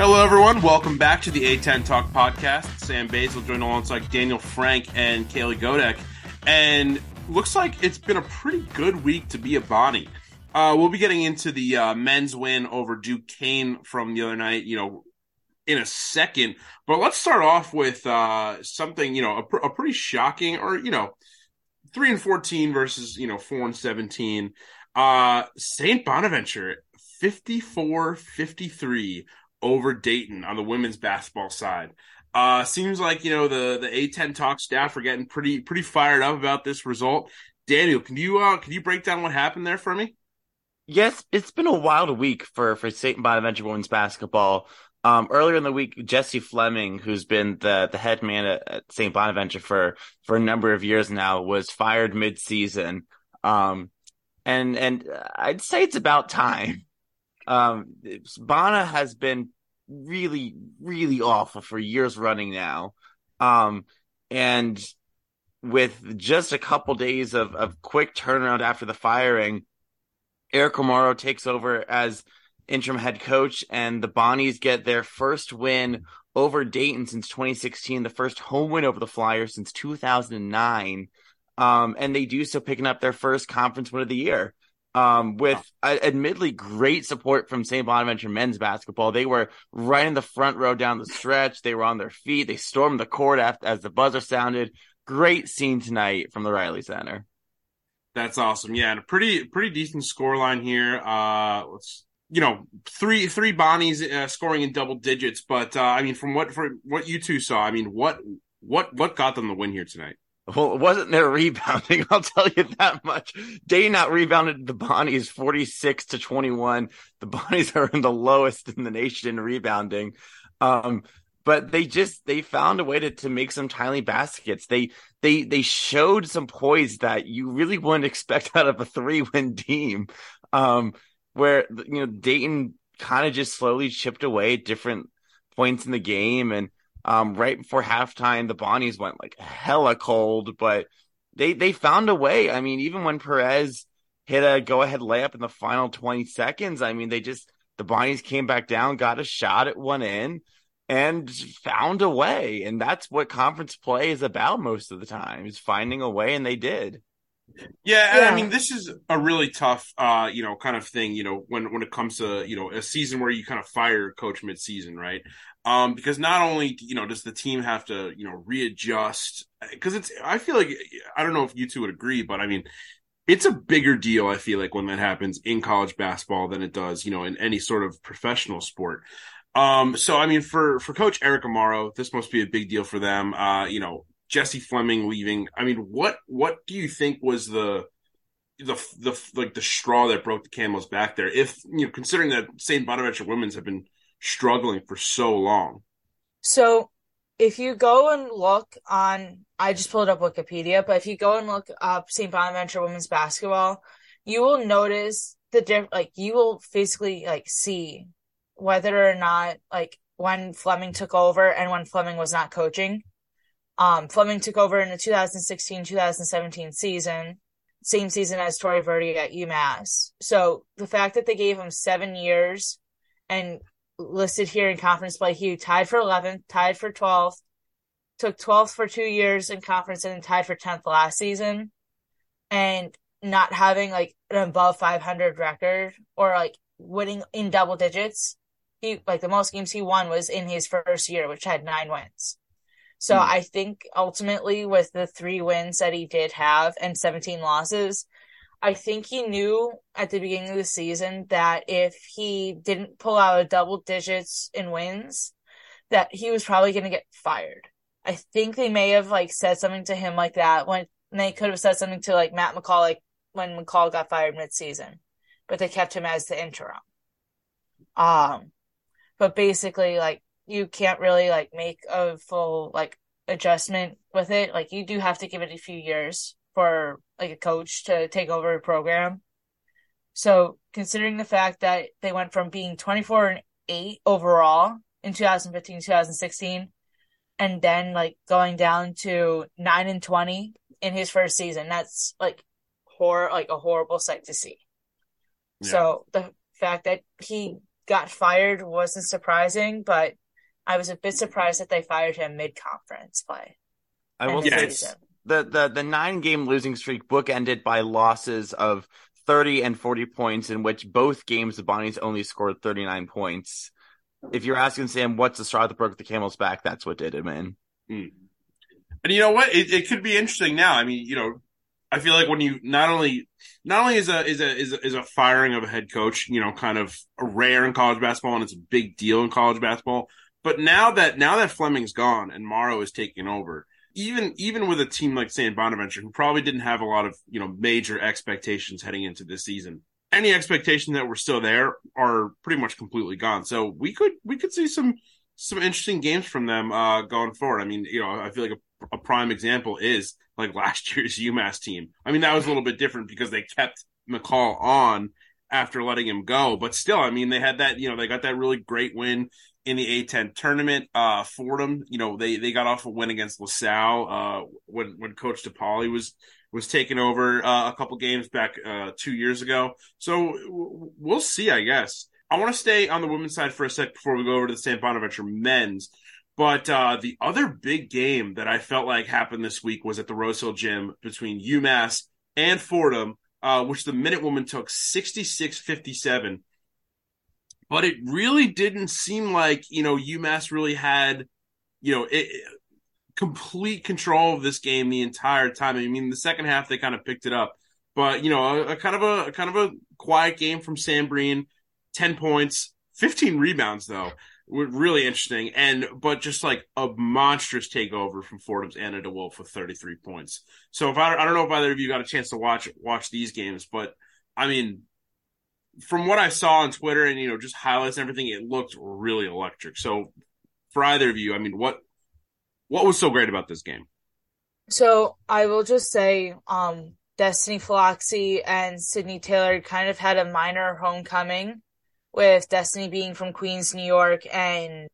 Hello, everyone. Welcome back to the A10 Talk podcast. Sam Basil joined alongside Daniel Frank and Kaylee Godek. And looks like it's been a pretty good week to be a Bonnie. Uh, we'll be getting into the uh, men's win over Duquesne from the other night, you know, in a second. But let's start off with uh, something, you know, a, pr- a pretty shocking, or you know, three and fourteen versus you know four and seventeen. Uh, Saint Bonaventure 54-53 over Dayton on the women's basketball side. Uh, seems like you know the the A10 talk staff are getting pretty pretty fired up about this result. Daniel, can you uh can you break down what happened there for me? Yes, it's been a wild week for for St. Bonaventure women's basketball. Um, earlier in the week, Jesse Fleming, who's been the the head man at, at St. Bonaventure for for a number of years now, was fired mid season. Um, and and I'd say it's about time. Um, Bona has been really really awful for years running now. Um, and with just a couple days of of quick turnaround after the firing, Eric Morrow takes over as interim head coach, and the Bonnies get their first win over Dayton since 2016, the first home win over the Flyers since 2009. Um, and they do so picking up their first conference win of the year. Um, with uh, admittedly great support from St. Bonaventure men's basketball. They were right in the front row down the stretch. They were on their feet. They stormed the court after, as the buzzer sounded. Great scene tonight from the Reilly Center. That's awesome. Yeah, and a pretty pretty decent score line here. Uh, let's you know three three Bonnies uh, scoring in double digits, but uh, I mean from what for what you two saw, I mean what what what got them the win here tonight? Well, it wasn't their rebounding. I'll tell you that much. Dayton out rebounded the Bonnies 46 to 21. The Bonnies are in the lowest in the nation in rebounding. Um, but they just they found a way to, to make some tiny baskets. They they they showed some poise that you really wouldn't expect out of a three win team. Um, where you know Dayton kind of just slowly chipped away different points in the game, and um, right before halftime, the Bonnies went like hella cold, but they they found a way. I mean, even when Perez hit a go ahead layup in the final twenty seconds, I mean, they just the Bonnies came back down, got a shot at one end and found a way. And that's what conference play is about most of the time is finding a way. And they did. Yeah, yeah. I mean, this is a really tough, uh, you know, kind of thing. You know, when when it comes to you know a season where you kind of fire coach mid season, right? Um, because not only you know does the team have to you know readjust because it's I feel like I don't know if you two would agree, but I mean it's a bigger deal. I feel like when that happens in college basketball than it does you know in any sort of professional sport. Um, so I mean, for for Coach Eric Amaro, this must be a big deal for them. Uh, you know, Jesse Fleming leaving. I mean, what what do you think was the the the like the straw that broke the camel's back there? If you know, considering that Saint Bonaventure women's have been struggling for so long. So, if you go and look on, I just pulled up Wikipedia, but if you go and look up Saint Bonaventure women's basketball, you will notice the diff. Like you will physically like see whether or not like when Fleming took over and when Fleming was not coaching. Um, Fleming took over in the 2016-2017 season, same season as Tory Verdi at UMass. So the fact that they gave him seven years and listed here in conference play, he tied for 11th, tied for 12th, took 12th for two years in conference and tied for 10th last season. And not having like an above 500 record or like winning in double digits he like the most games he won was in his first year, which had nine wins. So mm. I think ultimately with the three wins that he did have and 17 losses, I think he knew at the beginning of the season that if he didn't pull out a double digits in wins, that he was probably going to get fired. I think they may have like said something to him like that when they could have said something to like Matt McCall like when McCall got fired mid season, but they kept him as the interim. Um, but basically like you can't really like make a full like adjustment with it. Like you do have to give it a few years for like a coach to take over a program. So considering the fact that they went from being 24 and 8 overall in 2015 2016 and then like going down to 9 and 20 in his first season that's like horror like a horrible sight to see. Yeah. So the fact that he got fired wasn't surprising, but I was a bit surprised that they fired him mid conference play. I will say the, the the nine game losing streak bookended by losses of 30 and 40 points in which both games the Bonnies only scored 39 points. If you're asking Sam what's the straw that broke the camel's back, that's what did it, man. Mm. And you know what? It, it could be interesting now. I mean, you know, I feel like when you not only not only is a is a is a, is a firing of a head coach, you know, kind of rare in college basketball and it's a big deal in college basketball. But now that now that Fleming's gone and Morrow is taking over, even even with a team like St. Bonaventure, who probably didn't have a lot of you know major expectations heading into this season, any expectation that were still there are pretty much completely gone. So we could we could see some some interesting games from them uh, going forward. I mean, you know, I feel like a, a prime example is like last year's UMass team. I mean, that was a little bit different because they kept McCall on after letting him go, but still, I mean, they had that, you know, they got that really great win in the A10 tournament. Uh, Fordham, you know, they, they got off a win against LaSalle, uh, when, when Coach DePauli was, was taking over, uh, a couple games back, uh, two years ago. So we'll see, I guess. I want to stay on the women's side for a sec before we go over to the St. Bonaventure men's. But uh, the other big game that I felt like happened this week was at the Rose Hill Gym between UMass and Fordham, uh, which the Minute Woman took 66 57. But it really didn't seem like, you know, UMass really had, you know, it, complete control of this game the entire time. I mean, the second half they kind of picked it up, but you know, a, a kind of a, a, kind of a quiet game from Sam Breen, ten points, fifteen rebounds though really interesting. And but just like a monstrous takeover from Fordham's Anna DeWolfe with 33 points. So if I, I don't know if either of you got a chance to watch watch these games, but I mean, from what I saw on Twitter and you know just highlights and everything, it looked really electric. So for either of you, I mean, what what was so great about this game? So I will just say, um, Destiny Philoxy and Sydney Taylor kind of had a minor homecoming with Destiny being from Queens, New York, and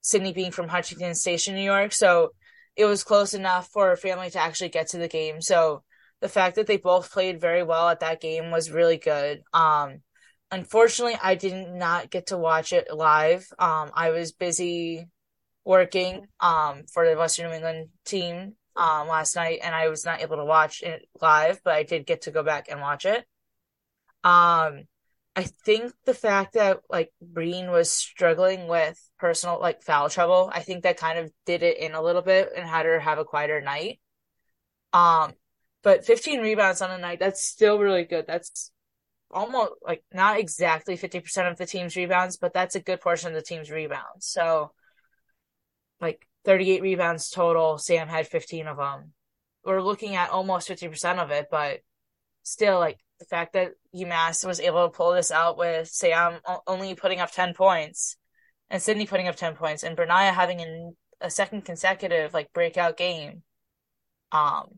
Sydney being from Huntington Station, New York. So it was close enough for a family to actually get to the game. So the fact that they both played very well at that game was really good. Um, unfortunately, I did not get to watch it live. Um, I was busy working um, for the Western New England team um, last night, and I was not able to watch it live, but I did get to go back and watch it. Um, I think the fact that like Breen was struggling with personal like foul trouble, I think that kind of did it in a little bit and had her have a quieter night. Um, but 15 rebounds on a night, that's still really good. That's almost like not exactly 50% of the team's rebounds, but that's a good portion of the team's rebounds. So like 38 rebounds total. Sam had 15 of them. We're looking at almost 50% of it, but still like the fact that UMass was able to pull this out with Sam only putting up 10 points and Sydney putting up 10 points and Ber'Nyah having an, a second consecutive like breakout game um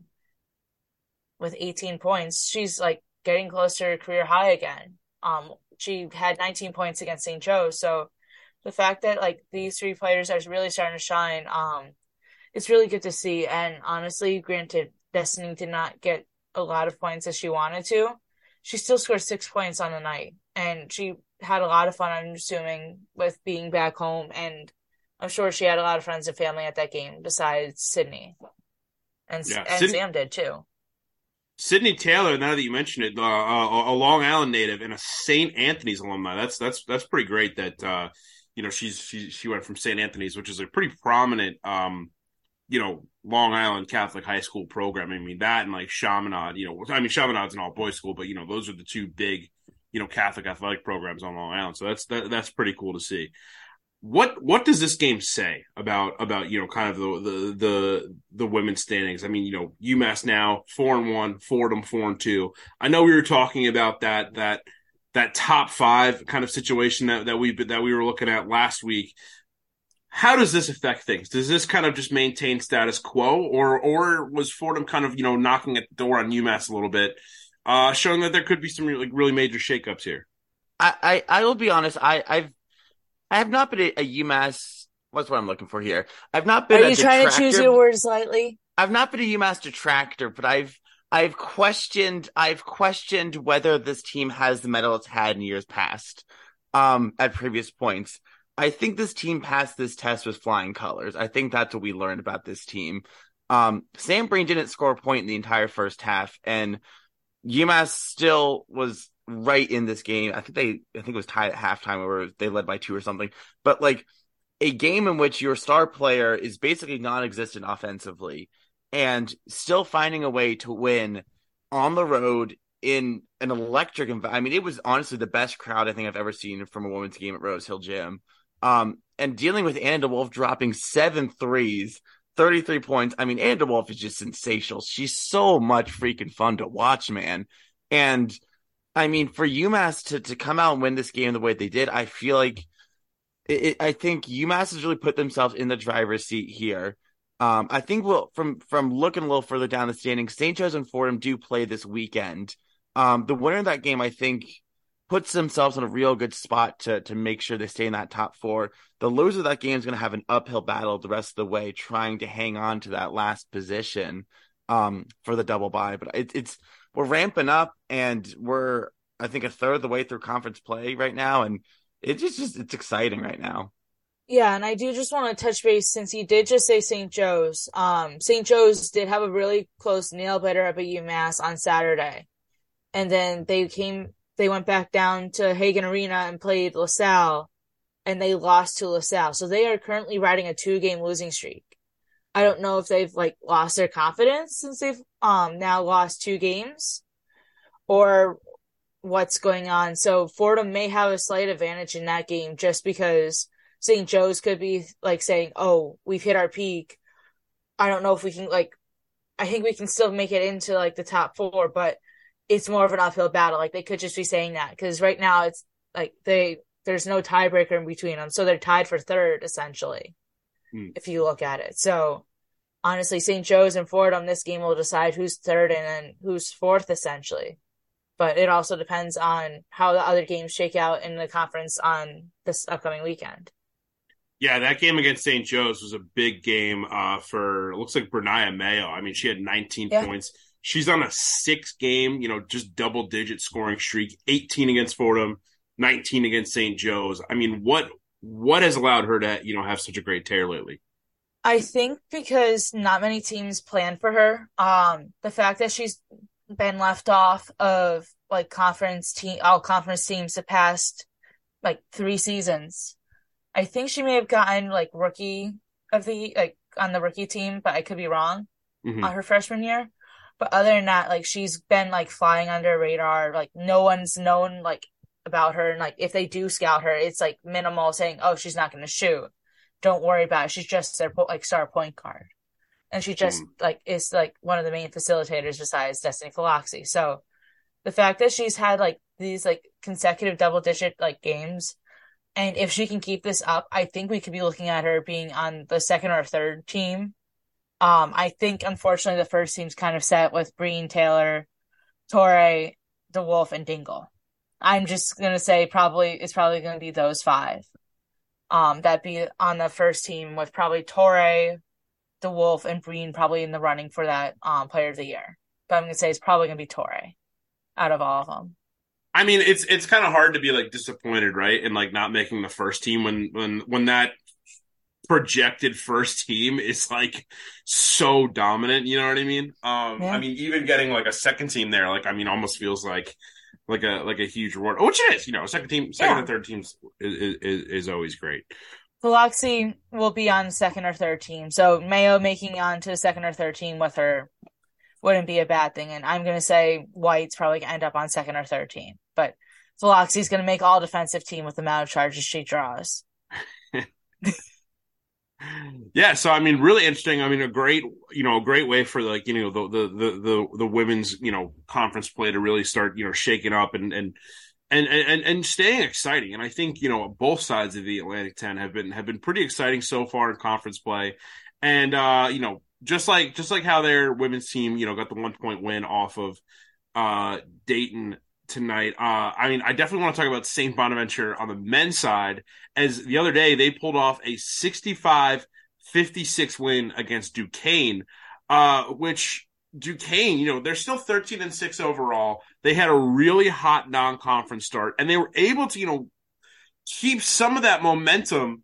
with 18 points she's like getting close to her career high again. Um she had 19 points against St. Joe so the fact that like these three players are really starting to shine um it's really good to see. And honestly granted Destiny did not get a lot of points as she wanted to she still scored six points on the night. And she had a lot of fun i'm assuming with being back home and i'm sure she had a lot of friends and family at that game besides sydney. And, yeah, and Sydney, sam did too sydney taylor now that you mentioned it uh, a long island native and a st anthony's alumni that's that's that's pretty great that uh, you know she's she she went from st anthony's which is a pretty prominent um you know, Long Island Catholic high school program. I mean, that and like Chaminade, you know, I mean, Chaminade's an all boys school, but you know, those are the two big, you know, Catholic athletic programs on Long Island. So that's, that, that's pretty cool to see. What, what does this game say about, about, you know, kind of the, the, the, the women's standings? I mean, you know, UMass now four and one, Fordham four and two. I know we were talking about that, that, that top five kind of situation that, that we, that we were looking at last week how does this affect things? Does this kind of just maintain status quo, or or was Fordham kind of you know knocking at the door on UMass a little bit, uh, showing that there could be some like really major shakeups here? I, I I will be honest. I I've I have not been a, UMass. What's what I'm looking for here? I've not been. Are you trying to choose your words lightly? I've not been a UMass detractor, but I've I've questioned I've questioned whether this team has the mettle it's had in years past. um, at previous points. I think this team passed this test with flying colors. I think that's what we learned about this team. Um, Sam Breen didn't score a point in the entire first half, and UMass still was right in this game. I think they, I think it was tied at halftime, or they led by two or something. But like a game in which your star player is basically non-existent offensively, and still finding a way to win on the road in an electric environment. I mean, it was honestly the best crowd I think I've ever seen from a women's game at Rose Hill Gym. Um, and dealing with Anna DeWolfe dropping seven threes, 33 points. I mean, Anna DeWolfe is just sensational. She's so much freaking fun to watch, man. And I mean, for UMass to, to come out and win this game the way they did, I feel like it, it, I think UMass has really put themselves in the driver's seat here. Um, I think we'll, from from looking a little further down the standings, St. Joe's and Fordham do play this weekend. Um, the winner of that game, I think, puts themselves in a real good spot to to make sure they stay in that top four. The loser of that game is going to have an uphill battle the rest of the way, trying to hang on to that last position um, for the double bye. But it, it's we're ramping up, and we're I think a third of the way through conference play right now, and it's just, it's exciting right now. Yeah, and I do just want to touch base since you did just say St. Joe's. Um, St. Joe's did have a really close nail biter up at UMass on Saturday, and then they came they went back down to Hagan Arena and played LaSalle and they lost to LaSalle. So they are currently riding a two game losing streak. I don't know if they've like lost their confidence since they've um now lost two games or what's going on. So Fordham may have a slight advantage in that game just because St. Joe's could be like saying, "Oh, we've hit our peak." I don't know if we can like I think we can still make it into like the top 4, but it's more of an uphill battle. Like they could just be saying that because right now it's like they there's no tiebreaker in between them, so they're tied for third essentially. Hmm. If you look at it, so honestly, St. Joe's and Fordham, this game will decide who's third and then who's fourth essentially. But it also depends on how the other games shake out in the conference on this upcoming weekend. Yeah, that game against St. Joe's was a big game uh, for looks like Ber'Nyah Mayo. I mean, she had 19 yeah. points She's on a six game, you know, just double digit scoring streak, 18 against Fordham, 19 against St. Joe's. I mean, what what has allowed her to, you know, have such a great tear lately? I think because not many teams plan for her. Um, the fact that she's been left off of like conference team, all conference teams the past like three seasons. I think she may have gotten like rookie of the like on the rookie team, but I could be wrong mm-hmm. on her freshman year. But other than that, like she's been like flying under radar. Like no one's known like about her. And like if they do scout her, it's like minimal saying, "Oh, she's not going to shoot." Don't worry about it. She's just their like star point guard, and she just mm. like is like one of the main facilitators besides Destiny Philoxy. So the fact that she's had like these like consecutive double digit like games, and if she can keep this up, I think we could be looking at her being on the second or third team um, I think unfortunately the first team's kind of set with Breen, Taylor, Torre, DeWolfe, and Dingle. I'm just gonna say probably it's probably gonna be those five. Um, that be on the first team with probably Torre, DeWolfe, and Breen probably in the running for that um player of the year. But I'm gonna say it's probably gonna be Torre out of all of them. I mean, it's it's kind of hard to be like disappointed, right? And like not making the first team when when when that projected first team is like so dominant. You know what I mean? Um, yeah. I mean, even getting like a second team there, like I mean, almost feels like like a like a huge reward, which it is. You know, second team, second yeah. and third teams is, is, is always great. Philoxy will be on second or third team, so Mayo making on to second or third team with her wouldn't be a bad thing. And I'm gonna say White's probably gonna end up on second or third team, but Philoxy's gonna make all defensive team with the amount of charges she draws. yeah so i mean really interesting. I mean a great you know a great way for like you know the the the the, the women's you know conference play to really start you know shaking up and and and and and staying exciting. And i think you know both sides of the atlantic 10 have been have been pretty exciting so far in conference play. And uh you know just like just like how their women's team you know got the one point win off of uh dayton tonight. Uh, I mean, I definitely want to talk about St. Bonaventure on the men's side, as the other day they pulled off a 65 56 win against Duquesne, uh, which Duquesne, you know, they're still 13 and 6 overall. They had a really hot non conference start, and they were able to, you know, keep some of that momentum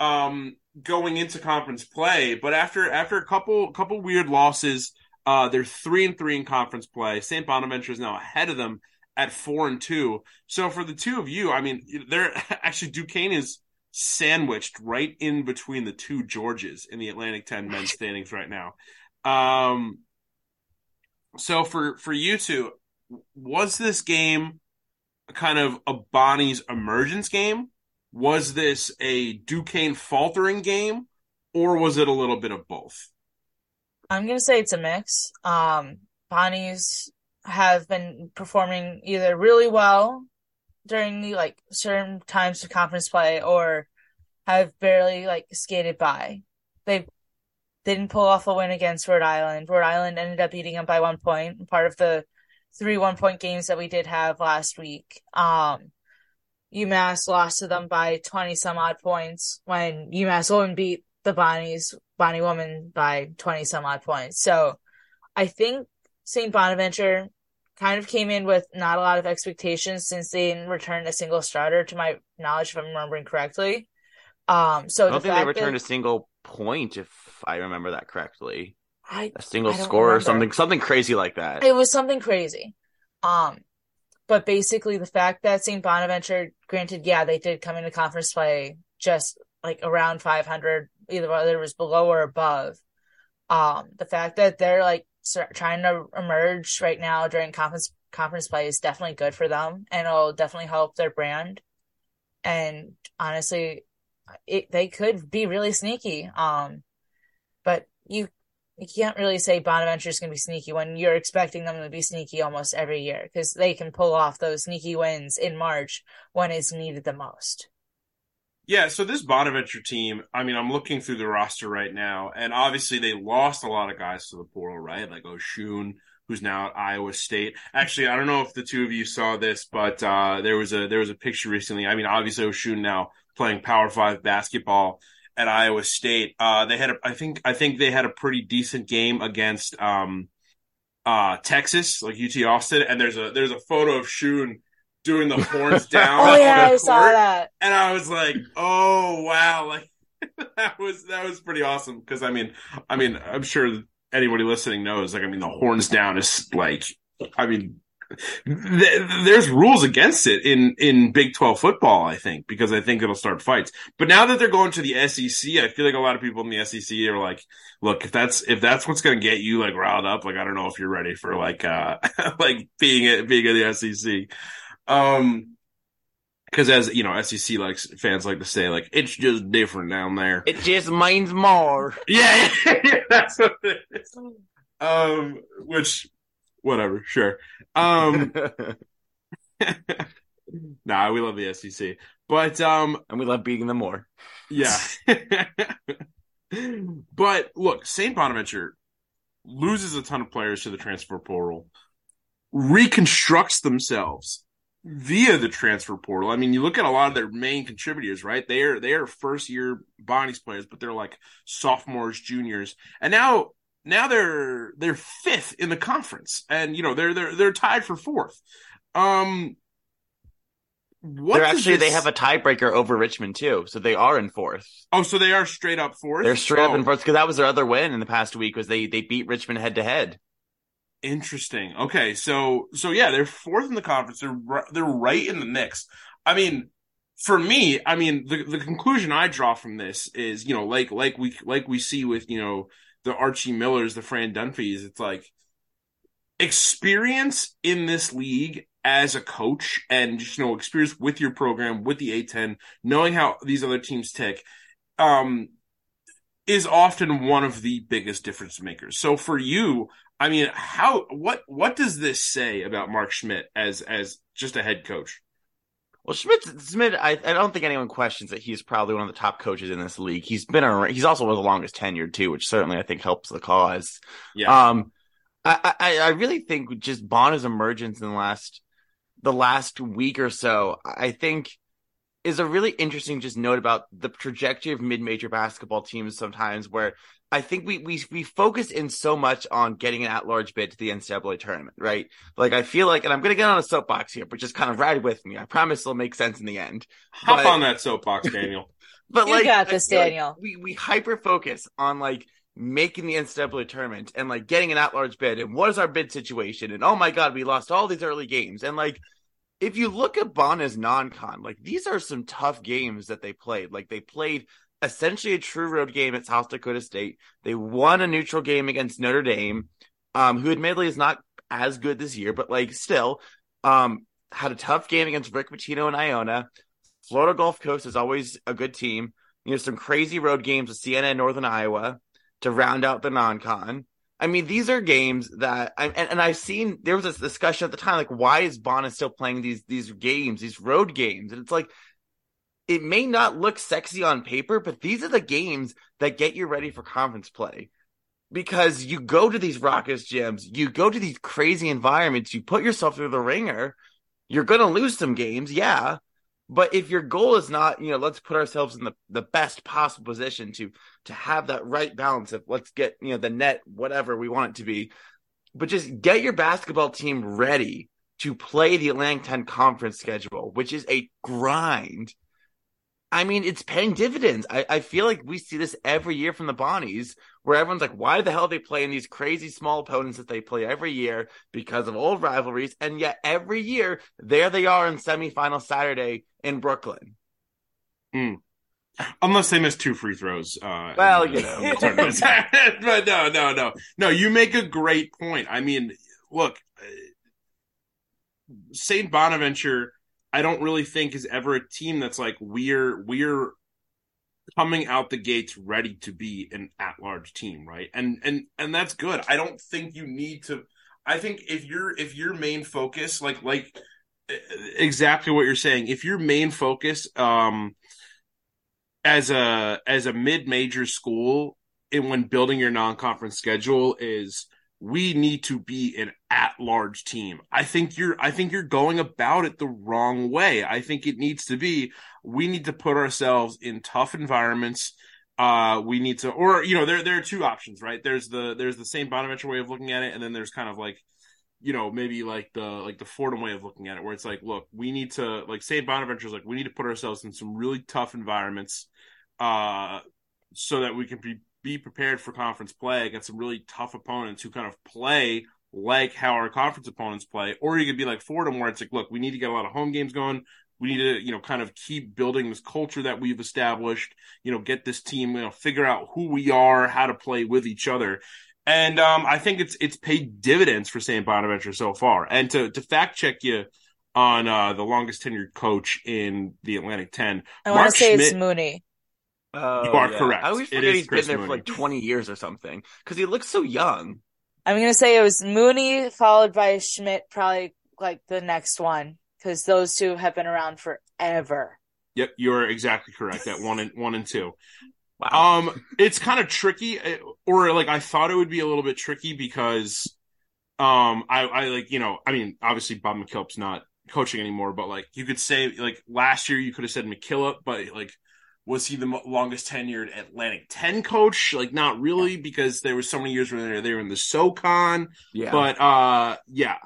um, going into conference play. But after after a couple couple weird losses, uh, they're three and three in conference play. St. Bonaventure is now ahead of them at four and two. So for the two of you, I mean, they're actually Duquesne is sandwiched right in between the two Georges in the Atlantic 10 men's standings right now. Um, so for for you two, was this game kind of a Bonnie's emergence game? Was this a Duquesne faltering game, or was it a little bit of both? I'm gonna say it's a mix. Um, Bonnie's have been performing either really well during the like certain times of conference play or have barely like skated by. They didn't pull off a win against Rhode Island. Rhode Island ended up beating them by one point, part of the three one point games that we did have last week. Um, UMass lost to them by 20 some odd points when UMass women beat the Bonnies, Bonnie woman by 20 some odd points. So I think St. Bonaventure kind of came in with not a lot of expectations since they didn't return a single starter to my knowledge, if I'm remembering correctly. Um, so I don't the think they returned that, a single point, if I remember that correctly. I, a single score remember. or something, something crazy like that. It was something crazy. Um, but basically the fact that St. Bonaventure, granted, yeah, they did come into conference play just like around 500, either whether it was below or above. Um, the fact that they're like trying to emerge right now during conference conference play is definitely good for them, and it'll definitely help their brand. And honestly, it, they could be really sneaky. Um, but you you can't really say Bonaventure is going to be sneaky when you're expecting them to be sneaky almost every year because they can pull off those sneaky wins in March when it's needed the most. Yeah, so this Bonaventure team, I mean, I'm looking through the roster right now, and obviously they lost a lot of guys to the portal, right? Like Osun, who's now at Iowa State. Actually, I don't know if the two of you saw this, but uh, there was a there was a picture recently. I mean, obviously Osun now playing Power Five basketball at Iowa State. Uh, they had, a, I think, I think they had a pretty decent game against um, uh, Texas, like UT Austin. And there's a there's a photo of Shun doing the horns down. oh yeah, I saw that. And I was like, oh wow, like that was that was pretty awesome. Because I mean, I mean, I'm sure anybody listening knows. Like, I mean, the horns down is like, I mean, there's rules against it in in Big 12 football, I think, because I think it'll start fights. But now that they're going to the SEC, I feel like a lot of people in the SEC are like, look, if that's if that's what's going to get you like riled up, like I don't know if you're ready for like uh like being at being in the SEC. Um, because as you know, SEC likes fans like to say, like it's just different down there. It just means more. Yeah, yeah, that's what it is. Um, which, whatever, sure. Um, nah, we love the SEC, but um, and we love beating them more. Yeah. but look, St. Bonaventure loses a ton of players to the transfer portal, reconstructs themselves via the transfer portal. I mean, you look at a lot of their main contributors, right? They are they are first year Bonnie's players, but they're like sophomores, juniors, and now now they're they're fifth in the conference, and you know they're they're they're tied for fourth. Um, what they're actually this... they have a tiebreaker over Richmond too, so they are in fourth. Oh, so they are straight up fourth. They're straight oh. up in fourth because that was their other win in the past week was they they beat Richmond head to head. Interesting. Okay, so so yeah, they're fourth in the conference. They're they're right in the mix. I mean, for me, I mean, the the conclusion I draw from this is, you know, like like we like we see with you know the Archie Millers, the Fran Dunphys. It's like experience in this league as a coach and just you know experience with your program with the A10, knowing how these other teams tick. Um, is often one of the biggest difference makers. So for you, I mean, how what what does this say about Mark Schmidt as as just a head coach? Well, Schmidt, Schmidt, I, I don't think anyone questions that he's probably one of the top coaches in this league. He's been a, he's also one of the longest tenured too, which certainly I think helps the cause. Yeah. Um, I, I, I really think just Bonna's emergence in the last, the last week or so, I think is a really interesting just note about the trajectory of mid-major basketball teams sometimes where I think we we we focus in so much on getting an at-large bid to the NCAA tournament, right? Like I feel like, and I'm gonna get on a soapbox here, but just kind of ride with me. I promise it'll make sense in the end. Hop But- on that soapbox, Daniel. But You like, got I this, feel like Daniel. we we hyper focus on like making the NCAA tournament and like getting an at-large bid and what is our bid situation and oh my god, we lost all these early games and like if you look at Bona's non-con, like these are some tough games that they played. Like they played essentially a true road game at South Dakota State. They won a neutral game against Notre Dame, um, who admittedly is not as good this year, but like still, um, had a tough game against Rick Pitino and Iona. Florida Gulf Coast is always a good team. You know, some crazy road games with Siena and Northern Iowa to round out the non-con. I mean, these are games that I and, and I've seen there was this discussion at the time, like, why is Bona still playing these these games, these road games? And it's like it may not look sexy on paper, but these are the games that get you ready for conference play. Because you go to these raucous gyms, you go to these crazy environments, you put yourself through the ringer, you're gonna lose some games, yeah. But if your goal is not, you know, let's put ourselves in the, the best possible position to to have that right balance of let's get, you know, the net, whatever we want it to be, but just get your basketball team ready to play the Atlantic 10 conference schedule, which is a grind. I mean, it's paying dividends. I, I feel like we see this every year from the Bonnies, where everyone's like, why the hell are they playing these crazy small opponents that they play every year because of old rivalries? And yet every year, there they are in semifinal Saturday in Brooklyn. Unless they miss two free throws. Uh, Well, you know. in the tournament. but no, no, no, no. You make a great point. I mean, look, uh, Saint Bonaventure. I don't really think is ever a team that's like we're we're coming out the gates ready to be an at-large team, right? And and and that's good. I don't think you need to. I think if your if your main focus, like like exactly what you're saying, if your main focus, um, as a as a mid-major school and when building your non-conference schedule is we need to be an at-large team. I think you're I think you're going about it the wrong way. I think it needs to be we need to put ourselves in tough environments. Uh we need to or you know there there are two options, right? There's the there's the St. Bonaventure way of looking at it and then there's kind of like you know, maybe like the like the Fordham way of looking at it, where it's like, look, we need to like St. Bonaventure's like we need to put ourselves in some really tough environments, uh, so that we can be be prepared for conference play against some really tough opponents who kind of play like how our conference opponents play. Or you could be like Fordham, where it's like, look, we need to get a lot of home games going. We need to, you know, kind of keep building this culture that we've established. You know, get this team, you know, figure out who we are, how to play with each other. And um, I think it's it's paid dividends for St. Bonaventure so far. And to to fact check you on uh, the longest tenured coach in the Atlantic Ten, I want Mark to say it's Mooney. Oh, You are correct. I always forget is he's Chris been there for like 20 years or something because he looks so young. I'm gonna say it was Mooney followed by Schmidt, probably like the next one, because those two have been around forever. Yep, you're exactly correct. At one and one and two. Wow. Um, it's kind of tricky, uh, or like I thought it would be a little bit tricky because, um, I, I like you know, I mean, obviously Bob McKillop's not coaching anymore, but like you could say like last year you could have said McKillop, but like was he the longest tenured Atlantic Ten coach? Like not really because there was so many years where they were, were in the SoCon, yeah. but uh, yeah.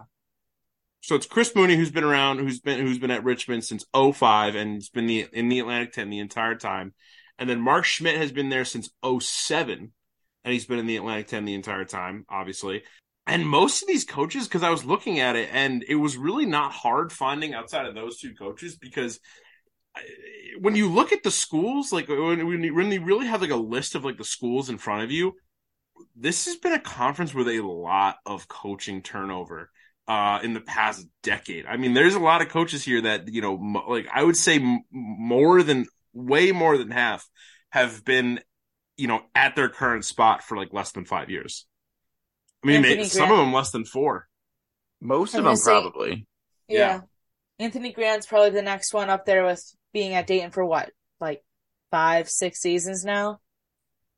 So it's Chris Mooney who's been around, who's been who's been at Richmond since 05 and has been the in the Atlantic 10 the entire time. And then Mark Schmidt has been there since 07 and he's been in the Atlantic 10 the entire time, obviously. And most of these coaches, because I was looking at it and it was really not hard finding outside of those two coaches because when you look at the schools, like when, when you when you really have like a list of like the schools in front of you, this has been a conference with a lot of coaching turnover uh, in the past decade. I mean, there's a lot of coaches here that you know, m- like I would say, m- more than way more than half have been, you know, at their current spot for like less than five years. I mean, Anthony may- some of them less than four. Most of them say- probably. Yeah. Yeah. Anthony Grant's probably the next one up there with being at Dayton for what, like five, six seasons now?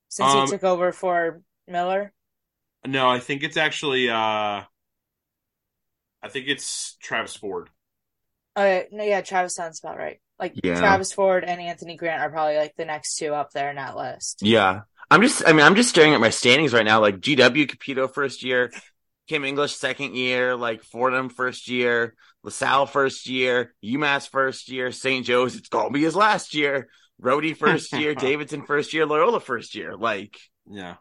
Since Um, he took over for Miller? No, I think it's actually, uh, I think it's Travis Ford. Uh, no, yeah, Travis sounds about right. Like Yeah. Travis Ford and Anthony Grant are probably like the next two up there in that list. Yeah. I'm just, I mean, I'm just staring at my standings right now. Like GW Caputo first year, Kim English second year, like Fordham first year, LaSalle first year, UMass first year, St. Joe's, it's gonna be his last year, Rhodey first year, Davidson first year, Loyola first year. Like, Yeah.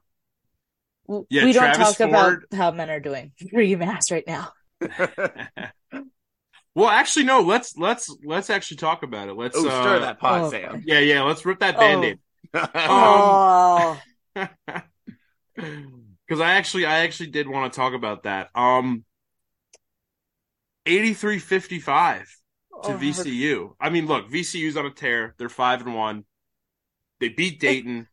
Yeah, we don't Travis talk about how men are doing for UMass right now. well, actually, no. Let's let's let's actually talk about it. Let's oh, uh, stir that pot, oh. Sam. Yeah, yeah. Let's rip that Oh. band-aid. Oh, because I actually I actually did want to talk about that. Um, eighty three fifty five to Oh. VCU. I mean, look, VCU's on a tear. They're five and one. They beat Dayton,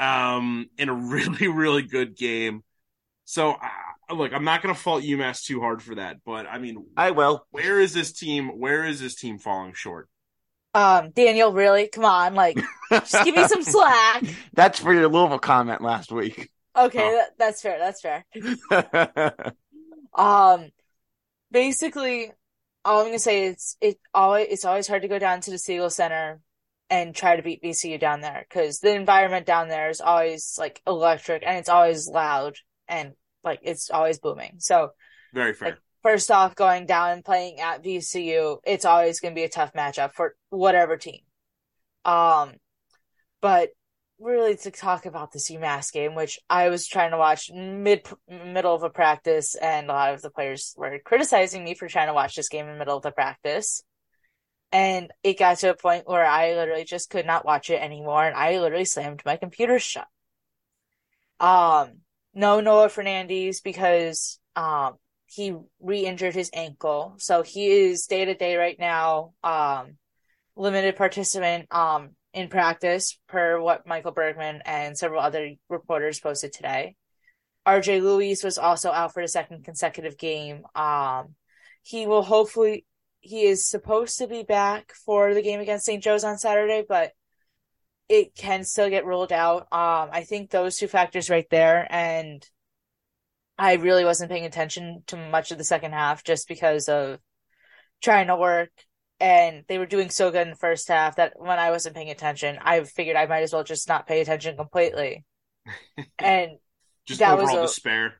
um, in a really really good game. So, uh, look, I'm not going to fault UMass too hard for that, but I mean, I will. where is this team? Where is this team falling short? Um, Daniel, really? Come on, like, just give me some slack. That's for your Louisville comment last week. Okay, Oh. that, that's fair. That's fair. Um, basically, all I'm gonna say is it always it's always hard to go down to the Siegel Center and try to beat VCU down there because the environment down there is always like electric and it's always loud and like it's always booming. So Very fair. Like, first off, going down and playing at VCU, it's always gonna be a tough matchup for whatever team. Um, but really to talk about this UMass game, which I was trying to watch mid middle of a practice, and a lot of the players were criticizing me for trying to watch this game in the middle of the practice. And it got to a point where I literally just could not watch it anymore, and I literally slammed my computer shut. Um, no Noah Fernandez because um he re-injured his ankle, so he is day to day right now. Um, limited participant um in practice per what Michael Bergman and several other reporters posted today. RJ Luis was also out for the second consecutive game. Um he will hopefully he is supposed to be back for the game against St. Joe's on Saturday, but it can still get ruled out. Um I think those two factors right there and I really wasn't paying attention to much of the second half just because of trying to work and they were doing so good in the first half that when I wasn't paying attention, I figured I might as well just not pay attention completely. and Just that was a- despair.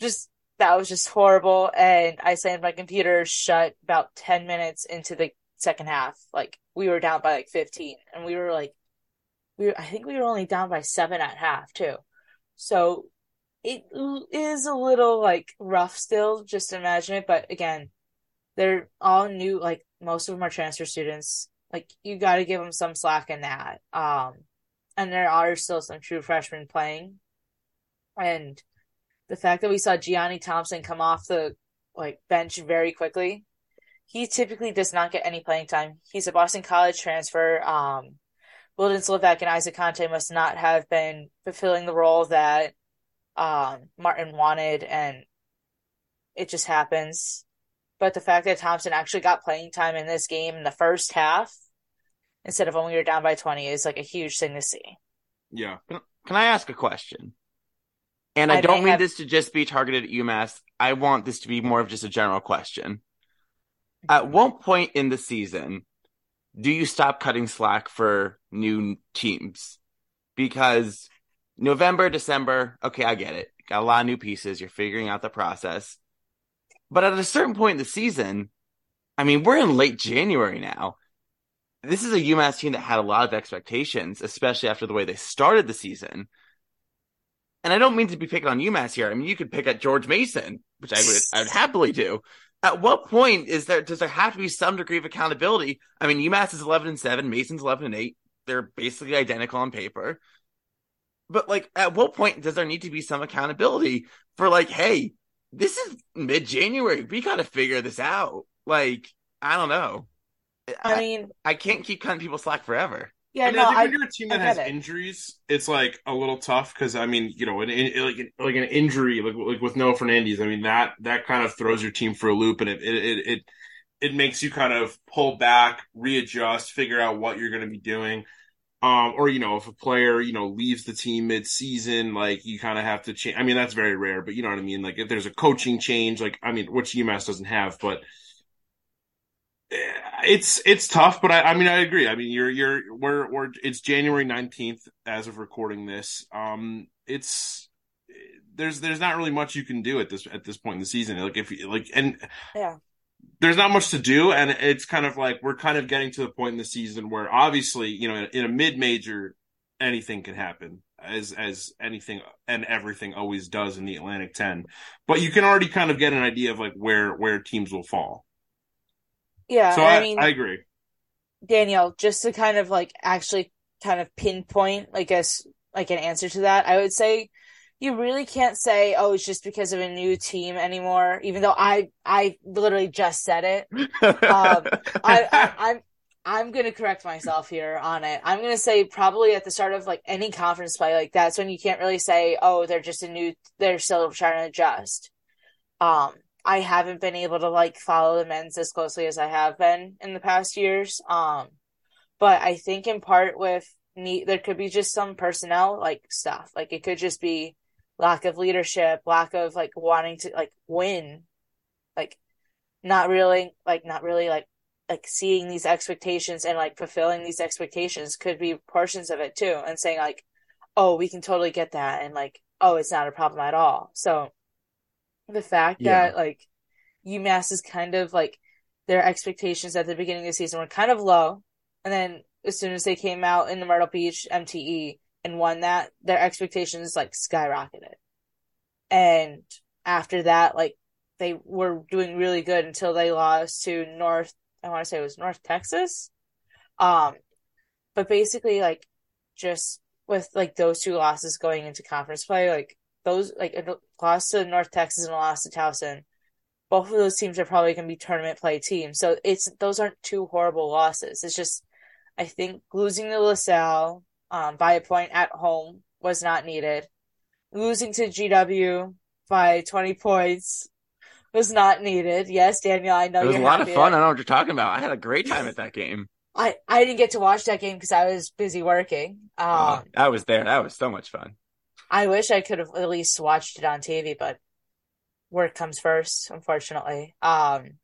just that was just horrible. And I slammed my computer shut about 10 minutes into the second half. Like we were down by like 15 and we were like, we were, I think we were only down by seven at half too. So it is a little like rough still, just imagine it. But again, they're all new, like most of them are transfer students. Like you got to give them some slack in that. Um, and there are still some true freshmen playing. And the fact that we saw Gianni Thompson come off the like bench very quickly, he typically does not get any playing time. He's a Boston College transfer. Um, Wildens Leveque and Isaac Conte must not have been fulfilling the role that um, Martin wanted, and it just happens. But the fact that Thompson actually got playing time in this game in the first half instead of when we were down by 20 is like a huge thing to see. Yeah. Can I ask a question? And I, I don't mean have- this to just be targeted at UMass. I want this to be more of just a general question. At what point in the season do you stop cutting slack for new teams? Because November, December, okay, I get it. Got a lot of new pieces. You're figuring out the process. But at a certain point in the season, I mean, we're in late January now. This is a UMass team that had a lot of expectations, especially after the way they started the season. And I don't mean to be picking on UMass here. I mean, you could pick at George Mason, which I would, I would happily do. At what point is there, does there have to be some degree of accountability? I mean, UMass is 11 and 7, Mason's 11 and 8. They're basically identical on paper. But like, at what point does there need to be some accountability for like, hey, this is mid January. We got to figure this out. Like, I don't know. I mean, I can't keep cutting people slack forever. yeah, I mean, no, I think I, when you're a team that has it. injuries, it's like a little tough because I mean, you know, an, in, like like an injury, like like with Noah Fernandez, I mean that that kind of throws your team for a loop, and it it it it, it makes you kind of pull back, readjust, figure out what you're going to be doing. Um, or you know, if a player you know leaves the team mid-season, like you kind of have to change. I mean, that's very rare, but you know what I mean. Like if there's a coaching change, like I mean, which UMass doesn't have, but it's it's tough, but I, I mean I agree. I mean you're you're we're we're it's January nineteenth as of recording this. Um, it's there's there's not really much you can do at this at this point in the season. Like if like and yeah, there's not much to do, and it's kind of like we're kind of getting to the point in the season where obviously you know in, in a mid major anything can happen as as anything and everything always does in the Atlantic 10 but you can already kind of get an idea of like where where teams will fall. Yeah so I, I mean I agree. Danielle just to kind of like actually kind of pinpoint I guess like an answer to that I would say you really can't say oh it's just because of a new team anymore even though I I literally just said it um, I, I I'm I'm gonna correct myself here on it. I'm gonna say probably at the start of like any conference play, like that's when you can't really say, oh, they're just a new, they're still trying to adjust. Um, I haven't been able to like follow the men's as closely as I have been in the past years. Um, but I think in part with me, there could be just some personnel like stuff. Like it could just be lack of leadership, lack of like wanting to like win, like not really, like not really like like seeing these expectations and like fulfilling these expectations could be portions of it too and saying like oh we can totally get that and like oh it's not a problem at all so the fact Yeah. that like UMass is kind of like their expectations at the beginning of the season were kind of low and then as soon as they came out in the Myrtle Beach MTE and won that their expectations like skyrocketed and after that like they were doing really good until they lost to North I want to say it was North Texas. Um, but basically, like, just with like those two losses going into conference play, like those, like a loss to North Texas and a loss to Towson, both of those teams are probably going to be tournament play teams. So it's those aren't two horrible losses. It's just, I think losing to LaSalle um, by a point at home was not needed. Losing to GW by 20 points was not needed. Yes, Daniel, I know It was a lot of fun. I know what you're talking about. I had a great time at that game. I I didn't get to watch that game because I was busy working. Um, Uh, I was there. That was so much fun. I wish I could have at least watched it on TV, but work comes first, unfortunately. Um,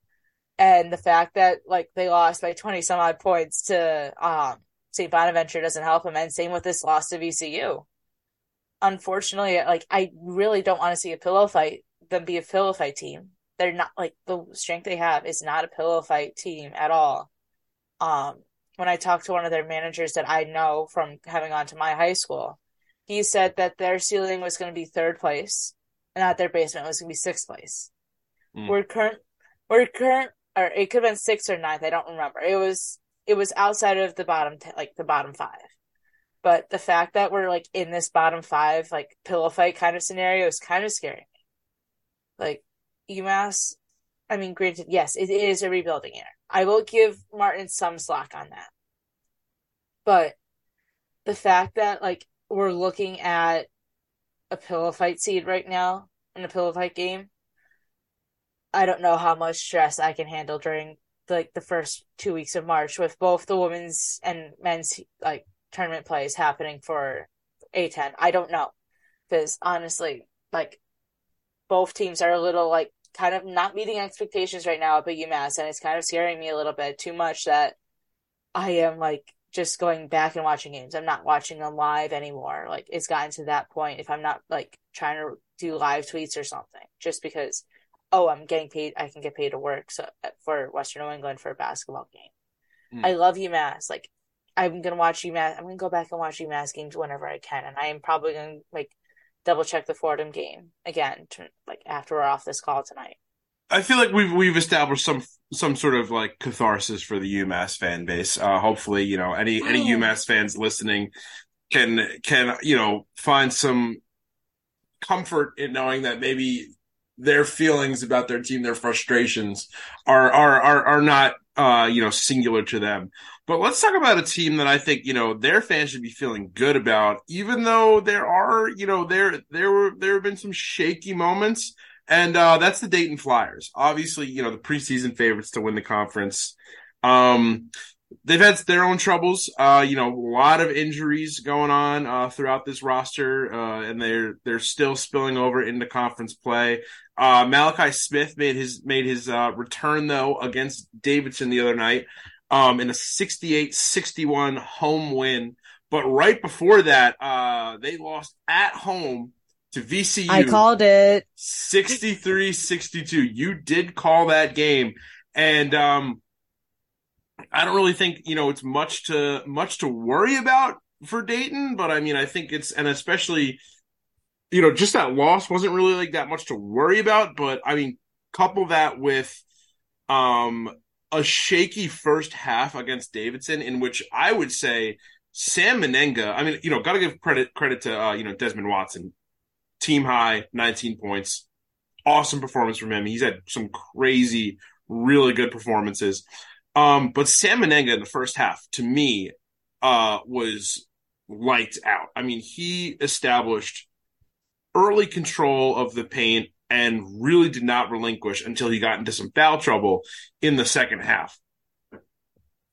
and the fact that like they lost by twenty some odd points to um St. Bonaventure doesn't help them, and same with this loss to VCU. Unfortunately, like I really don't want to see a pillow fight them be a pillow fight team. They're not like the strength they have is not a pillow fight team at all. Um, when I talked to one of their managers that I know from having gone to my high school, he said that their ceiling was going to be third place and that their basement was going to be sixth place. Mm. We're current, we're current, or it could have been sixth or ninth. I don't remember. It was, it was outside of the bottom, t- like the bottom five. But the fact that we're like in this bottom five, like pillow fight kind of scenario is kind of scary. Like UMass, I mean, granted, yes, it is a rebuilding year. I will give Martin some slack on that. But the fact that like we're looking at a pillow fight seed right now in a pillow fight game, I don't know how much stress I can handle during like the first two weeks of March with both the women's and men's like tournament plays happening for A10. I don't know because honestly, like both teams are a little like kind of not meeting expectations right now at UMass, and it's kind of scaring me a little bit too much that I am like just going back and watching games. I'm not watching them live anymore. Like it's gotten to that point. If I'm not like trying to do live tweets or something, just because oh I'm getting paid, I can get paid to work so for Western New England for a basketball game. Mm. I love UMass. Like I'm gonna watch UMass. I'm gonna go back and watch UMass games whenever I can, and I am probably gonna like double check the Fordham game again, to, like after we're off this call tonight. I feel like we've we've established some some sort of like catharsis for the UMass fan base. Uh, hopefully, you know any any Oh. UMass fans listening can can you know find some comfort in knowing that maybe their feelings about their team, their frustrations are are are, are not uh, you know singular to them. But let's talk about a team that I think you know their fans should be feeling good about, even though there are you know there there were there have been some shaky moments. And uh, that's the Dayton Flyers. Obviously, you know, the preseason favorites to win the conference. Um, they've had their own troubles. Uh, you know, a lot of injuries going on uh, throughout this roster, uh, and they're they're still spilling over into conference play. Uh, Malachi Smith made his made his uh, return though against Davidson the other night um, in a 68-61 home win. But right before that, uh, they lost at home to VCU. I called it 63-62. You did call that game. And um, I don't really think, you know, it's much to much to worry about for Dayton, but I mean, I think it's and especially you know, just that loss wasn't really like that much to worry about, but I mean, couple that with um a shaky first half against Davidson in which I would say Sam Mennenga, I mean, you know, got to give credit credit to uh, you know Desmond Watson, team high, 19 points, awesome performance from him. He's had some crazy, really good performances. Um, but Sam Mennenga in the first half, to me, uh, was lights out. I mean, he established early control of the paint and really did not relinquish until he got into some foul trouble in the second half.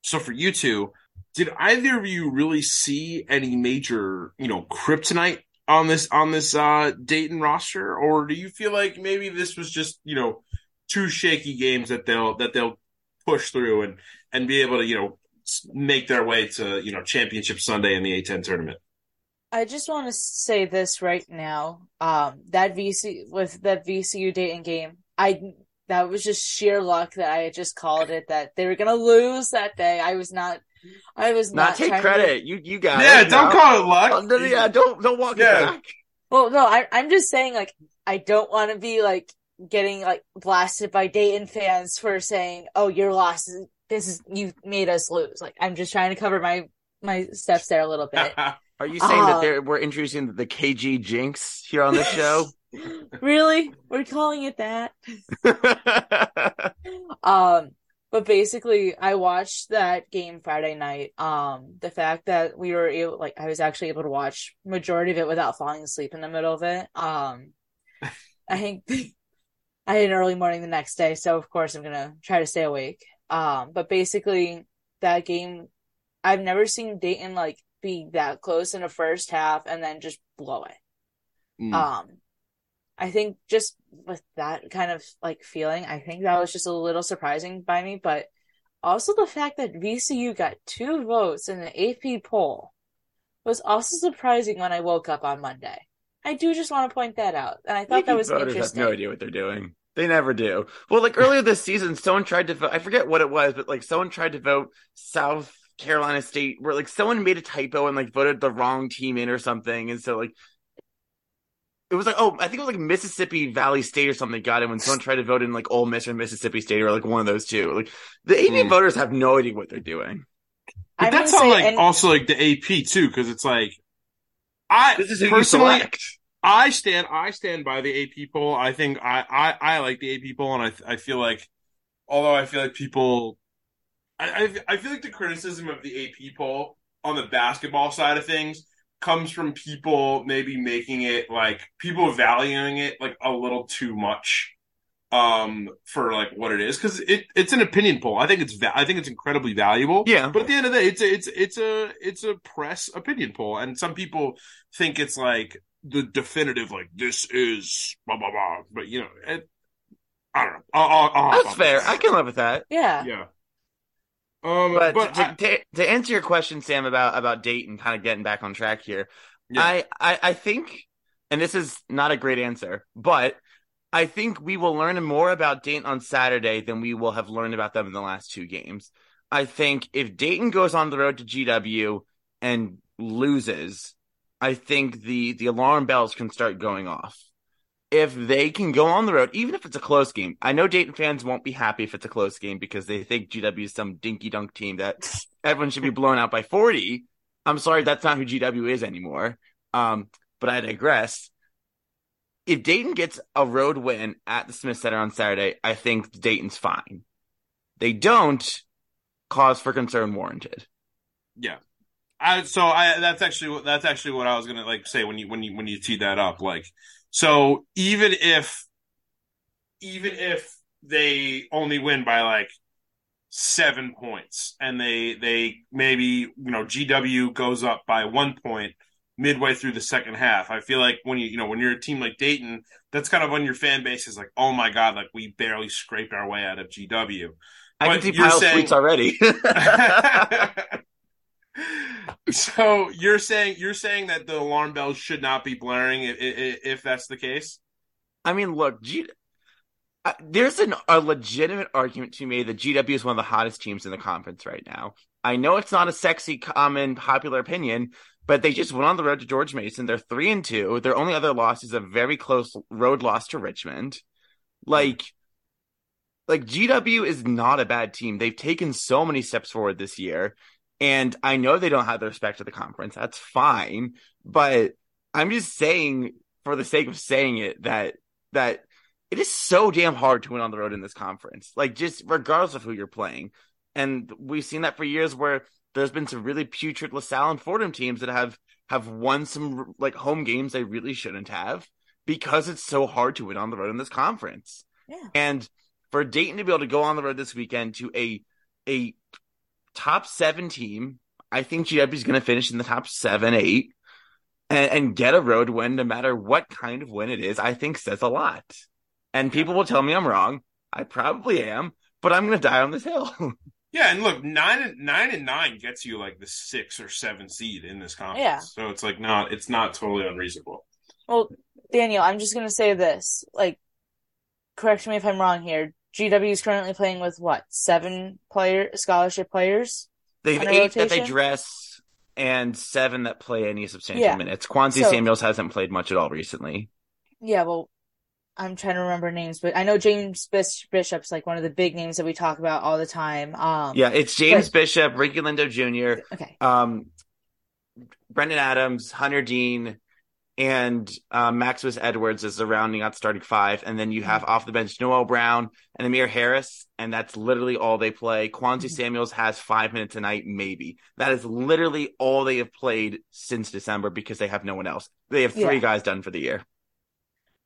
So for you two, did either of you really see any major, you know, kryptonite on this on this uh Dayton roster, or do you feel like maybe this was just you know two shaky games that they'll that they'll push through and and be able to you know make their way to you know championship Sunday in the A10 tournament? I just want to say this right now. Um, that VC with that VCU Dayton game, I that was just sheer luck that I had just called it that they were gonna lose that day. I was not I was not, not take credit. To... You you got yeah, it. don't call it luck. Oh, yeah, don't don't walk yeah. it back. Well, no, I, I'm just saying like I don't want to be like getting like blasted by Dayton fans for saying, "Oh, your loss is this is you made us lose." Like I'm just trying to cover my my steps there a little bit. Are you saying uh, that we're introducing the KG Jinx here on the show? really? We're calling it that? um, but basically, I watched that game Friday night. Um, the fact that we were able, like, I was actually able to watch majority of it without falling asleep in the middle of it. Um, I think I had an early morning the next day, so of course I'm gonna try to stay awake. Um, but basically, that game, I've never seen Dayton like be that close in the first half and then just blow it. Mm. Um, I think just with that kind of like feeling, I think that was just a little surprising by me, but also the fact that VCU got two votes in the AP poll was also surprising when I woke up on Monday. I do just want to point that out, and I thought AP that was voters interesting. have no idea what they're doing. They never do. Well, like earlier this season, someone tried to vote. I forget what it was, but like someone tried to vote South Carolina State, where like someone made a typo and like voted the wrong team in or something, and so like it was like oh I think it was like Mississippi Valley State or something got it when someone tried to vote in like Ole Miss or Mississippi State or like one of those two. Like the AP mm. voters have no idea what they're doing. But that's all like and- also like the AP too, because it's like I this is personally I stand I stand by the AP poll. I think I I, I like the AP poll, and I I feel like although I feel like people I, I I feel like the criticism of the AP poll on the basketball side of things comes from people maybe making it like people valuing it like a little too much um for like what it is. Because it it's an opinion poll. I think it's va- i think it's incredibly valuable. Yeah. But at the end of the day it's a, it's it's a it's a press opinion poll. And some people think it's like the definitive like this is blah blah blah. But you know it, i don't know. I'll, I'll, I'll that's fair. I can live with that. Yeah. Yeah um, but, but to, I, to, to, answer your question, Sam, about about Dayton kind of getting back on track here, yeah. I, I I think, and this is not a great answer, but I think we will learn more about Dayton on Saturday than we will have learned about them in the last two games. I think if Dayton goes on the road to GW and loses, I think the the alarm bells can start going off if they can go on the road, even if it's a close game. I know Dayton fans won't be happy if it's a close game because they think GW is some dinky dunk team that everyone should be blown out by 40. I'm sorry, that's not who GW is anymore. Um, but I digress. If Dayton gets a road win at the Smith Center on Saturday, I think Dayton's fine. They don't, cause for concern warranted. Yeah. I, so I that's actually that's actually what I was gonna like say when you when you when you teed that up. Like so even if even if they only win by like seven points and they they maybe you know GW goes up by one point midway through the second half. I feel like when you you know when you're a team like Dayton, that's kind of when your fan base is like, oh my god, like we barely scraped our way out of GW. I But can see Pile saying- tweets already. so you're saying you're saying that the alarm bells should not be blaring if, if, that's the case. I mean, look, G- there's an, a legitimate argument to made that GW is one of the hottest teams in the conference right now. I know it's not a sexy, common, popular opinion, but they just went on the road to George Mason. They're three and two. Their only other loss is a very close road loss to Richmond. Like, like GW is not a bad team. They've taken so many steps forward this year. And I know they don't have the respect of the conference. That's fine. But I'm just saying, for the sake of saying it, that that it is so damn hard to win on the road in this conference. Like just regardless of who you're playing. And we've seen that for years where there's been some really putrid LaSalle and Fordham teams that have have won some like home games they really shouldn't have because it's so hard to win on the road in this conference. Yeah. And for Dayton to be able to go on the road this weekend to a a top seven team, I think GW is going to finish in the top seven, eight, and, and get a road win, no matter what kind of win it is. I think says a lot. And people will tell me I'm wrong. I probably am, but I'm going to die on this hill. Yeah, and look, nine and nine and nine gets you like the six or seven seed in this conference. Yeah. So it's like not it's not totally unreasonable. Well, Daniel, I'm just gonna say this. Like, correct me if I'm wrong here. GW is currently playing with what seven player scholarship players. they have On a eight that they dress and seven that play any substantial Yeah. minutes. Quancy So- Samuels hasn't played much at all recently. Yeah, well, I'm trying to remember names, but I know James Bishop's like one of the big names that we talk about all the time. Um, Yeah, it's James but- Bishop, Ricky Lindo Jr., Okay. um, Brendan Adams, Hunter Dean, and uh, Maximus Edwards is the rounding out starting five, and then you have off the bench Noel Brown and Amir Harris, and that's literally all they play. Quancy Mhm. Samuels has five minutes a night, maybe. That is literally all they have played since December because they have no one else. They have three Yeah. guys done for the year.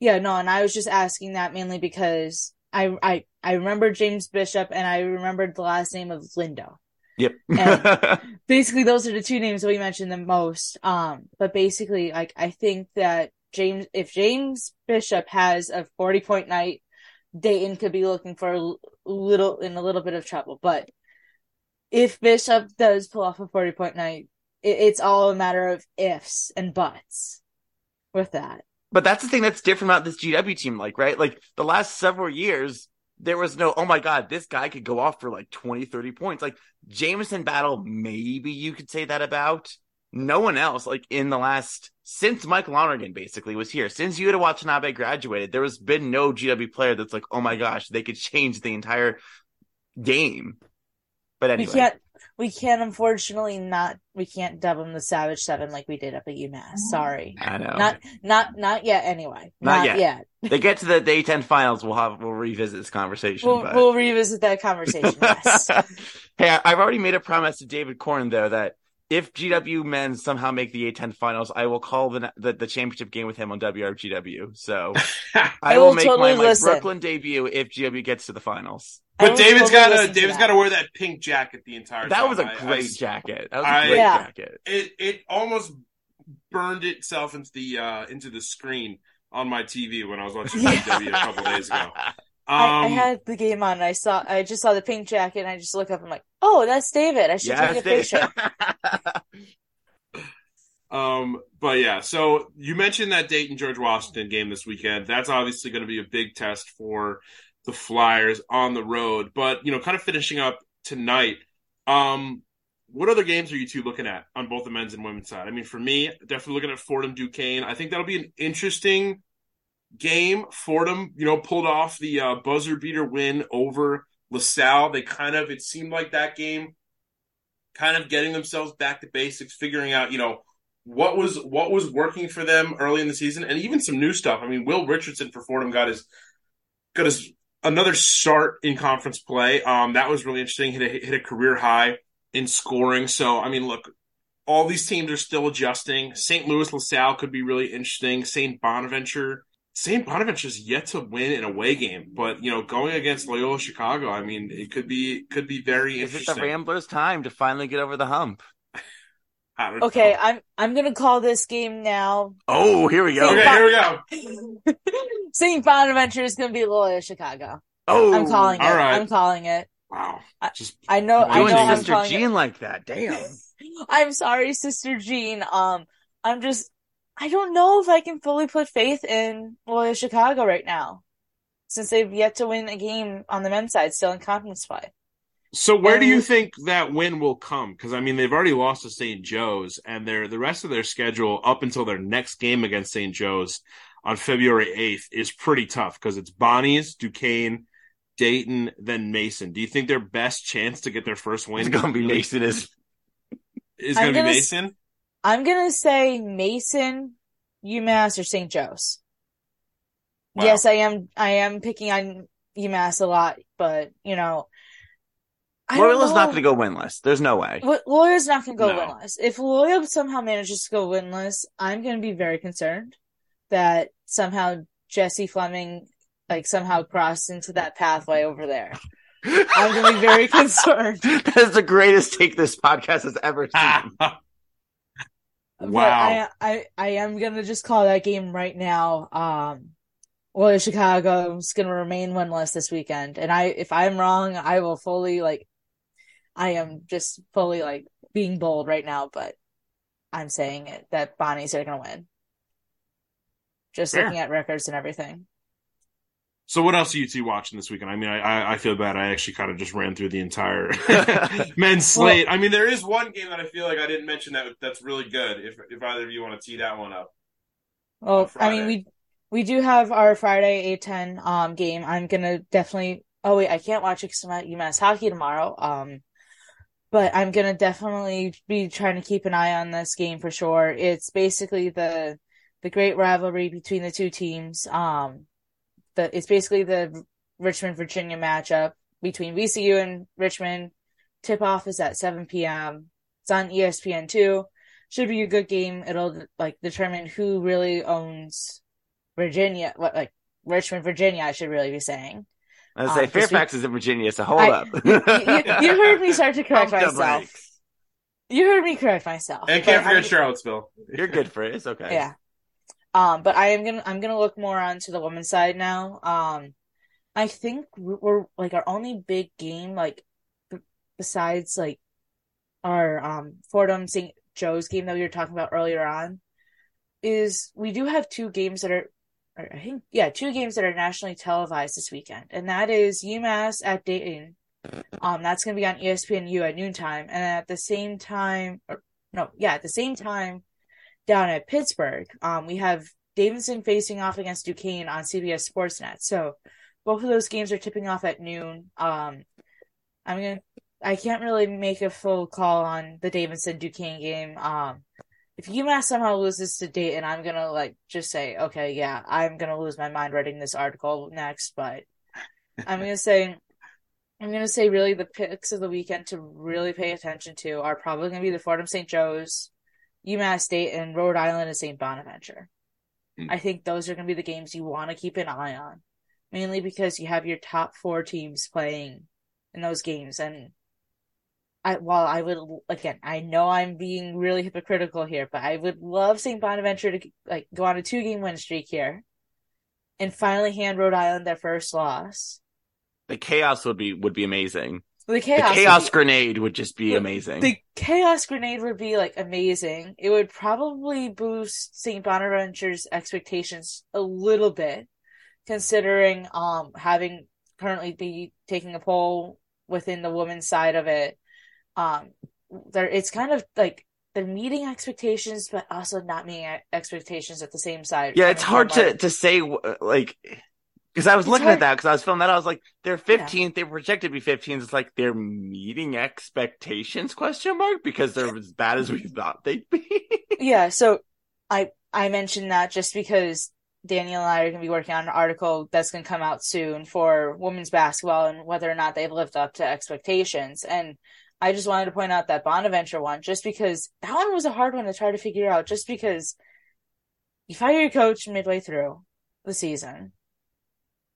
Yeah, no, and I was just asking that mainly because I I I remember James Bishop and I remembered the last name of Lindo. Yep. basically those are the two names that we mentioned the most. Um, but basically, like I think that James, if James Bishop has a forty point night, Dayton could be looking for a little in a little bit of trouble. But if Bishop does pull off a forty point night, it, it's all a matter of ifs and buts with that. But that's the thing that's different about this GW team, like, right? Like the last several years, there was no, oh my God, this guy could go off for like 20, 30 points. Like Jameson Battle, maybe you could say that about. No one else, like in the last, since Mike Lonergan basically was here, since you had Yuta Watanabe graduated, there has been no GW player that's like, oh my gosh, they could change the entire game. But anyway. We can't, we can't unfortunately not, we can't dub them the Savage Seven like we did up at UMass. Mm-hmm. Sorry. I know. Not, not, not yet. Anyway, Not not, yet. yet. they get to the A10 finals, we'll have, we'll revisit this conversation. We'll, but... we'll revisit that conversation. Yes. hey, I- I've already made a promise to David Corn though that if GW men somehow make the A10 finals, I will call the the, the championship game with him on WRGW. So I, I will, will make totally my, my listen. Brooklyn debut if GW gets to the finals. But will David's totally got to listen to David's that. got to wear that pink jacket the entire That time. was a I- I great s- jacket. That was I- a great Yeah. jacket. It it almost burned itself into the uh into the screen on my TV when I was watching Yeah. GW a couple days ago. Um, I, I had the game on and I saw I just saw the pink jacket and I just look up and I'm like, oh, that's David. I should Yeah, take a picture. Um, but yeah, so you mentioned that Dayton George Washington game this weekend. That's obviously going to be a big test for the Flyers on the road. But you know, kind of finishing up tonight. Um, what other games are you two looking at on both the men's and women's side? I mean, for me, definitely looking at Fordham Duquesne. I think that'll be an interesting game. Fordham, you know, pulled off the uh, buzzer beater win over LaSalle. They kind of it seemed like that game kind of getting themselves back to basics, figuring out, you know, what was what was working for them early in the season, and even some new stuff. I mean, Will Richardson for Fordham got his got his another start in conference play. Um, that was really interesting. Hit a, hit a career high in scoring. So, I mean, look, all these teams are still adjusting. St. Louis LaSalle could be really interesting. St. Bonaventure. St. Bonaventure's yet to win an away game, but you know, going against Loyola Chicago, I mean, it could be could be very Is it the Ramblers' time to finally get over the hump? Okay, know. I'm I'm gonna call this game now. Oh, here we go. Okay, here we go. St. Bonaventure is gonna be Loyola Chicago. Oh, I'm calling it. all right. I'm calling it. Wow. I- Just I know. I doing know. I'm Sister Jean it. like that. Damn. I'm sorry, Sister Jean. Um, I'm just. I don't know if I can fully put faith in Loyola Chicago right now, since they've yet to win a game on the men's side, still in conference play. So where do you think that win will come? Because I mean, they've already lost to St. Joe's, and their the rest of their schedule up until their next game against St. Joe's on February eighth is pretty tough because it's Bonnie's, Duquesne, Dayton, then Mason. Do you think their best chance to get their first win It's gonna be Mason is is going to be gonna s- Mason? I'm gonna say Mason, UMass, or St. Joe's. Wow. Yes, I am. I am picking on UMass a lot, but you know, I don't Loyola's not going to go winless. There's no way. Lo- Loyola's not going to go No. winless. If Loyola somehow manages to go winless, I'm going to be very concerned that somehow Jesse Fleming like somehow crossed into that pathway over there. I'm going to be very concerned. that is the greatest take this podcast has ever seen. Wow. I, I, I am going to just call that game right now. Um, Loyola Chicago is going to remain winless this weekend. And I, if I'm wrong, I will fully like, I am just fully like being bold right now, but I'm saying it that Bonnie's are going to win. Just Fair. looking at records and everything. So what else are you two watching this weekend? I mean, I I, feel bad. I actually kind of just ran through the entire men's slate. I mean, there is one game that I feel like I didn't mention that that's really good. If if either of you want to tee that one up, Well, on I mean, we we do have our Friday eight ten um game. I'm gonna definitely. Oh wait, I can't watch it because I'm at UMass hockey tomorrow. Um, but I'm gonna definitely be trying to keep an eye on this game for sure. It's basically the the great rivalry between the two teams. Um, the it's basically the Richmond Virginia matchup between VCU and Richmond. Tip off is at 7 p.m. It's on ESPN two should be a good game. It'll like determine who really owns Virginia, what like Richmond, Virginia. I should really be saying. I was Um, say this Fairfax is in Virginia, so hold I- up. You, you- you heard me start to correct Pump myself. You heard me correct myself. and But can't forget Charlottesville. You're good for it. It's okay. Yeah. Um, but I am gonna I'm gonna look more onto the women's side now. Um, I think we're like our only big game like b- besides like our um Fordham St. Joe's game that we were talking about earlier on is we do have two games that are I think yeah two games that are nationally televised this weekend and that is UMass at Dayton. Um, that's gonna be on ESPNU at noontime and at the same time or no yeah at the same time down at Pittsburgh. Um, we have Davidson facing off against Duquesne on CBS Sportsnet. So both of those games are tipping off at noon. Um, I'm gonna, I can't really make a full call on the Davidson Duquesne game. Um, if UMass somehow loses to Dayton, I'm gonna like just say, okay, yeah, I'm gonna lose my mind writing this article next, but I'm gonna say, I'm gonna say really the picks of the weekend to really pay attention to are probably gonna be the Fordham St. Joe's, UMass State and Rhode Island and St. Bonaventure. Hmm. I think those are going to be the games you want to keep an eye on, mainly because you have your top four teams playing in those games. And I, while I would, again, I know I'm being really hypocritical here, but I would love St. Bonaventure to like go on a two game win streak here and finally hand Rhode Island their first loss. The chaos would be would be amazing. The chaos, the chaos be- grenade would just be The- amazing. The chaos grenade would be like amazing. It would probably boost St. Bonaventure's expectations a little bit, considering um having currently be taking a poll within the women's side of it. Um, there it's kind of like they're meeting expectations, but also not meeting expectations at the same side. yeah, it's hard to like- to say like because I was It's looking hard- at that because I was filming that I was like they're 15th they were projected to be 15th it's like they're meeting expectations? question mark? Because they're as bad as we thought they'd be. Yeah, so I I mentioned that just because Daniel and I are going to be working on an article that's going to come out soon for women's basketball and whether or not they've lived up to expectations. And I just wanted to point out that Bonaventure one, just because that one was a hard one to try to figure out, just because you fire your coach midway through the season,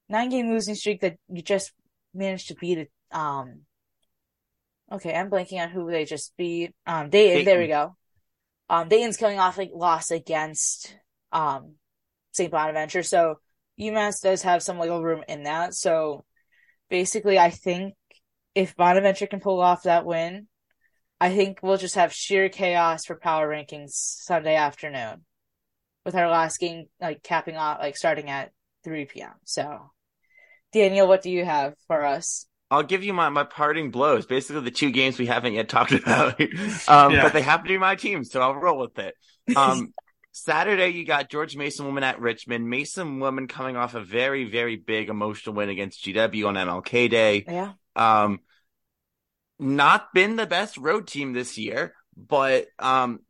nine game losing streak that you just managed to beat it. Um, okay, I'm blanking on who they just beat. Um, Dayton, there we go. Um, Dayton's coming off like loss against um St. Bonaventure, so UMass does have some wiggle room in that. So basically, I think if Bonaventure can pull off that win, I think we'll just have sheer chaos for power rankings Sunday afternoon, with our last game like capping off like starting at 3 p.m. So, Daniel, what do you have for us? I'll give you my, my parting blows. Basically, the two games we haven't yet talked about, um, yeah. but they happen to be my team, so I'll roll with it. Um, Saturday, you got George Mason woman at Richmond. Mason woman coming off a very, very big emotional win against GW on MLK Day. Yeah. Um, not been the best road team this year, but um,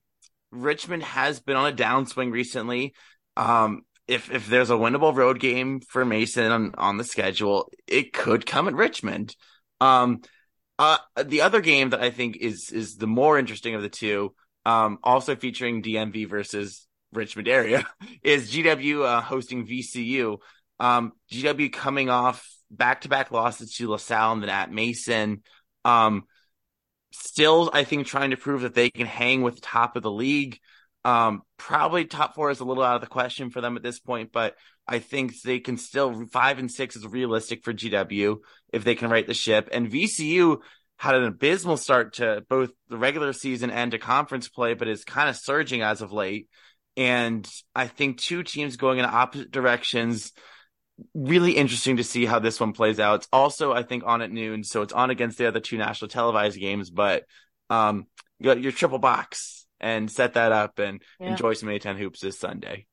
Richmond has been on a downswing recently. Um, if if there's a winnable road game for Mason on, on the schedule, it could come at Richmond. Um, uh, the other game that I think is is the more interesting of the two, um, also featuring DMV versus Richmond area, is GW uh, hosting VCU. Um, GW coming off back to back losses to LaSalle and then at Mason. Um, still, I think trying to prove that they can hang with the top of the league. Um, probably top four is a little out of the question for them at this point, but I think they can still five and six is realistic for GW if they can right the ship. And VCU had an abysmal start to both the regular season and to conference play, but is kind of surging as of late. And I think two teams going in opposite directions. Really interesting to see how this one plays out. It's also, I think, on at noon, so it's on against the other two national televised games. But um, your triple box and set that up and yeah. enjoy some A10 hoops this Sunday.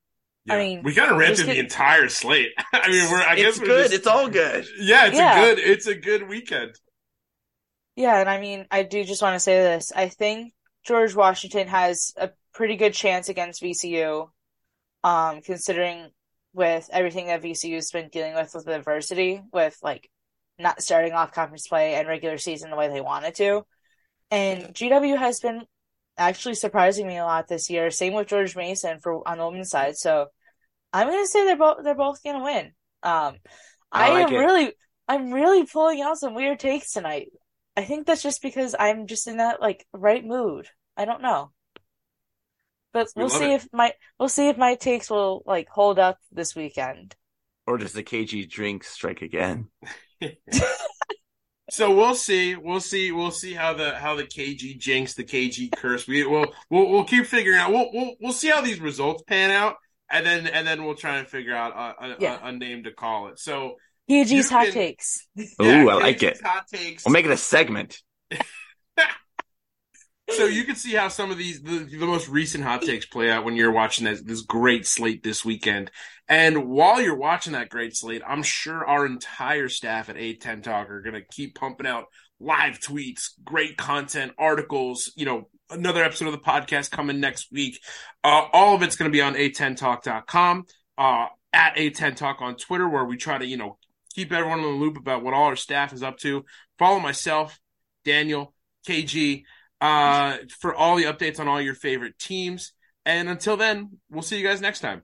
Yeah. I mean, we kind of ran through the entire slate. I mean, we're, I guess it's good. Just, it's all good. Yeah, it's yeah. a good, it's a good weekend. Yeah. And I mean, I do just want to say this. I think George Washington has a pretty good chance against VCU, um, considering with everything that VCU's been dealing with with adversity, with like not starting off conference play and regular season the way they wanted to. And GW has been actually surprising me a lot this year. Same with George Mason for on the women's side. So I'm gonna say they're both they're both gonna win. Um, I, I like am it. really I'm really pulling out some weird takes tonight. I think that's just because I'm just in that like right mood. I don't know. But we will see it. if my we'll see if my takes will like hold up this weekend. Or does the KG drink strike again? so we'll see. We'll see. We'll see how the how the KG jinx, the KG curse. We will we'll, we'll keep figuring out. We'll, we'll we'll see how these results pan out, and then and then we'll try and figure out a, a, yeah. a, a name to call it. So KG's hot can, takes. Ooh, yeah, I like it. Hot takes. We'll make it a segment. so you can see how some of these the, the, most recent hot takes play out when you're watching this, this great slate this weekend. And while you're watching that great slate, I'm sure our entire staff at A10 Talk are going to keep pumping out live tweets, great content, articles, you know, another episode of the podcast coming next week. Uh, all of it's going to be on a10talk.com, uh, at A10 Talk on Twitter, where we try to, you know, keep everyone in the loop about what all our staff is up to. Follow myself, Daniel, KG, uh, for all the updates on all your favorite teams. And until then, we'll see you guys next time.